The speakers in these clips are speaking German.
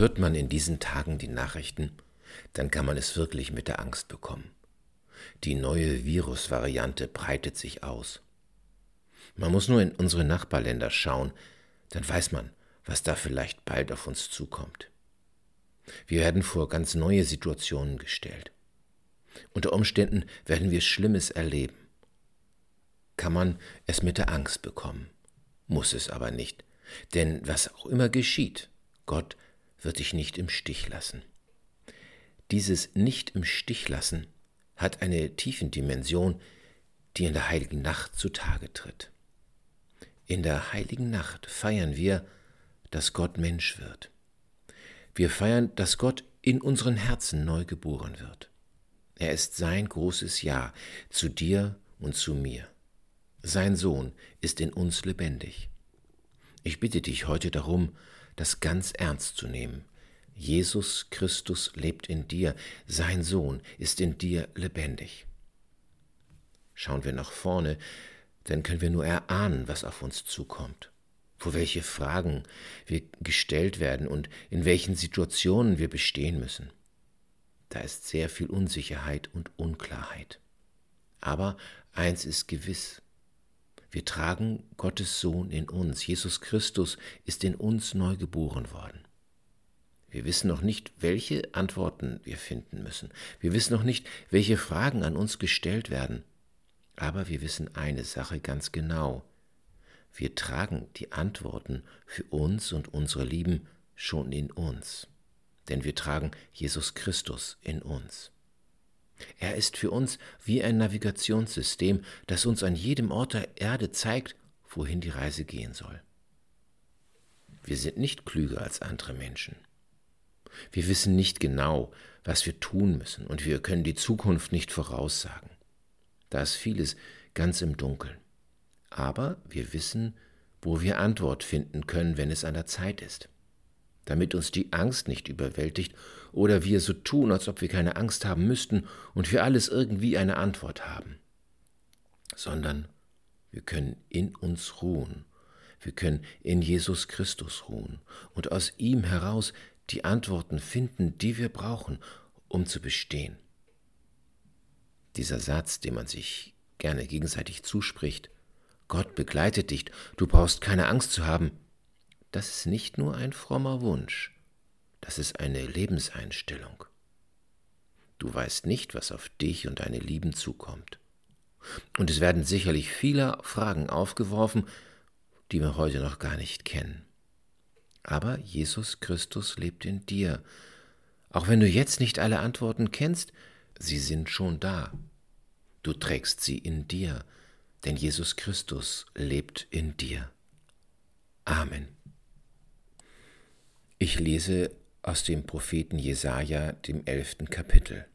Hört man in diesen Tagen die Nachrichten, dann kann man es wirklich mit der Angst bekommen. Die neue Virusvariante breitet sich aus. Man muss nur in unsere Nachbarländer schauen, dann weiß man, was da vielleicht bald auf uns zukommt. Wir werden vor ganz neue Situationen gestellt. Unter Umständen werden wir Schlimmes erleben. Kann man es mit der Angst bekommen, muss es aber nicht, denn was auch immer geschieht, Gott wird dich nicht im Stich lassen. Dieses Nicht im Stich lassen hat eine Tiefendimension, die in der heiligen Nacht zutage tritt. In der heiligen Nacht feiern wir, dass Gott Mensch wird. Wir feiern, dass Gott in unseren Herzen neu geboren wird. Er ist sein großes Ja zu dir und zu mir. Sein Sohn ist in uns lebendig. Ich bitte dich heute darum, das ganz ernst zu nehmen. Jesus Christus lebt in dir, sein Sohn ist in dir lebendig. Schauen wir nach vorne, dann können wir nur erahnen, was auf uns zukommt, vor welche Fragen wir gestellt werden und in welchen Situationen wir bestehen müssen. Da ist sehr viel Unsicherheit und Unklarheit. Aber eins ist gewiss, wir tragen Gottes Sohn in uns. Jesus Christus ist in uns neu geboren worden. Wir wissen noch nicht, welche Antworten wir finden müssen. Wir wissen noch nicht, welche Fragen an uns gestellt werden. Aber wir wissen eine Sache ganz genau. Wir tragen die Antworten für uns und unsere Lieben schon in uns. Denn wir tragen Jesus Christus in uns. Er ist für uns wie ein Navigationssystem, das uns an jedem Ort der Erde zeigt, wohin die Reise gehen soll. Wir sind nicht klüger als andere Menschen. Wir wissen nicht genau, was wir tun müssen, und wir können die Zukunft nicht voraussagen. Da ist vieles ganz im Dunkeln. Aber wir wissen, wo wir Antwort finden können, wenn es an der Zeit ist damit uns die Angst nicht überwältigt oder wir so tun, als ob wir keine Angst haben müssten und für alles irgendwie eine Antwort haben, sondern wir können in uns ruhen, wir können in Jesus Christus ruhen und aus ihm heraus die Antworten finden, die wir brauchen, um zu bestehen. Dieser Satz, den man sich gerne gegenseitig zuspricht, Gott begleitet dich, du brauchst keine Angst zu haben, das ist nicht nur ein frommer Wunsch, das ist eine Lebenseinstellung. Du weißt nicht, was auf dich und deine Lieben zukommt. Und es werden sicherlich viele Fragen aufgeworfen, die wir heute noch gar nicht kennen. Aber Jesus Christus lebt in dir. Auch wenn du jetzt nicht alle Antworten kennst, sie sind schon da. Du trägst sie in dir, denn Jesus Christus lebt in dir. Amen. Ich lese aus dem Propheten Jesaja, dem elften Kapitel.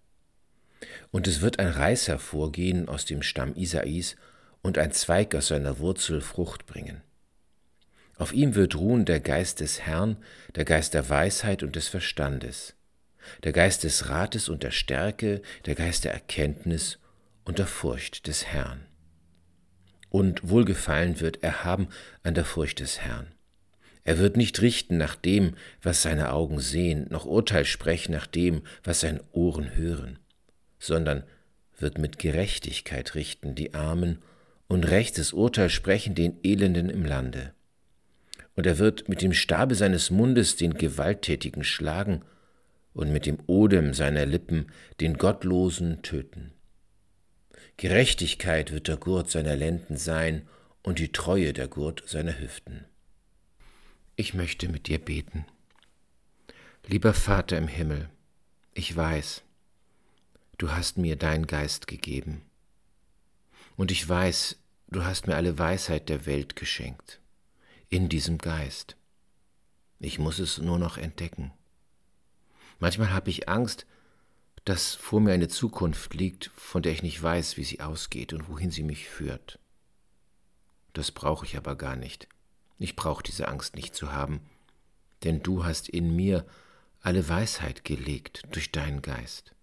Und es wird ein Reis hervorgehen aus dem Stamm Isais und ein Zweig aus seiner Wurzel Frucht bringen. Auf ihm wird ruhen der Geist des Herrn, der Geist der Weisheit und des Verstandes, der Geist des Rates und der Stärke, der Geist der Erkenntnis und der Furcht des Herrn. Und wohlgefallen wird er haben an der Furcht des Herrn. Er wird nicht richten nach dem, was seine Augen sehen, noch Urteil sprechen nach dem, was seine Ohren hören, sondern wird mit Gerechtigkeit richten die Armen und rechtes Urteil sprechen den Elenden im Lande. Und er wird mit dem Stabe seines Mundes den Gewalttätigen schlagen und mit dem Odem seiner Lippen den Gottlosen töten. Gerechtigkeit wird der Gurt seiner Lenden sein und die Treue der Gurt seiner Hüften. Ich möchte mit dir beten. Lieber Vater im Himmel, ich weiß, du hast mir dein Geist gegeben. Und ich weiß, du hast mir alle Weisheit der Welt geschenkt, in diesem Geist. Ich muss es nur noch entdecken. Manchmal habe ich Angst, dass vor mir eine Zukunft liegt, von der ich nicht weiß, wie sie ausgeht und wohin sie mich führt. Das brauche ich aber gar nicht. Ich brauche diese Angst nicht zu haben, denn du hast in mir alle Weisheit gelegt durch deinen Geist.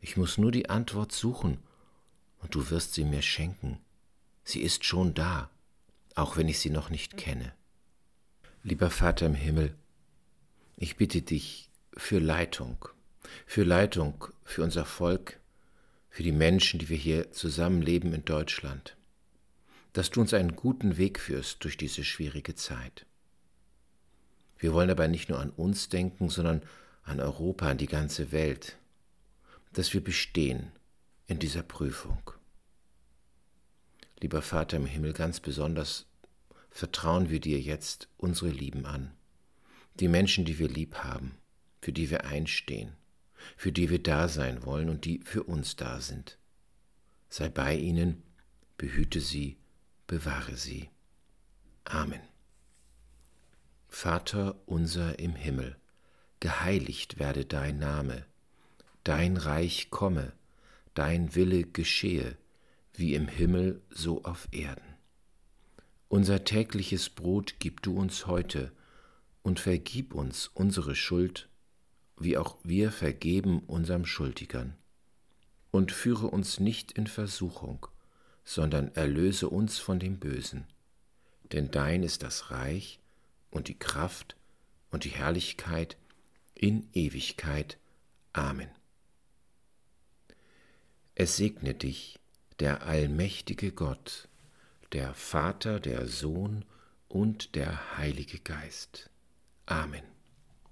Ich muss nur die Antwort suchen, und du wirst sie mir schenken. Sie ist schon da, auch wenn ich sie noch nicht kenne. Lieber Vater im Himmel, Ich bitte dich für Leitung, für Leitung für unser Volk, für die Menschen, die wir hier zusammenleben in Deutschland, dass du uns einen guten Weg führst durch diese schwierige Zeit. Wir wollen aber nicht nur an uns denken, sondern an Europa, an die ganze Welt, dass wir bestehen in dieser Prüfung. Lieber Vater im Himmel, ganz besonders vertrauen wir dir jetzt unsere Lieben an, die Menschen, die wir lieb haben, für die wir einstehen, für die wir da sein wollen und die für uns da sind. Sei bei ihnen, behüte sie, bewahre sie. Amen. Vater unser im Himmel, geheiligt werde dein Name, dein Reich komme, dein Wille geschehe, wie im Himmel so auf Erden. Unser tägliches Brot gib du uns heute und vergib uns unsere Schuld, wie auch wir vergeben unserem Schuldigern. Und führe uns nicht in Versuchung, sondern erlöse uns von dem Bösen. Denn dein ist das Reich und die Kraft und die Herrlichkeit in Ewigkeit. Amen. Es segne dich, der allmächtige Gott, der Vater, der Sohn und der Heilige Geist. Amen.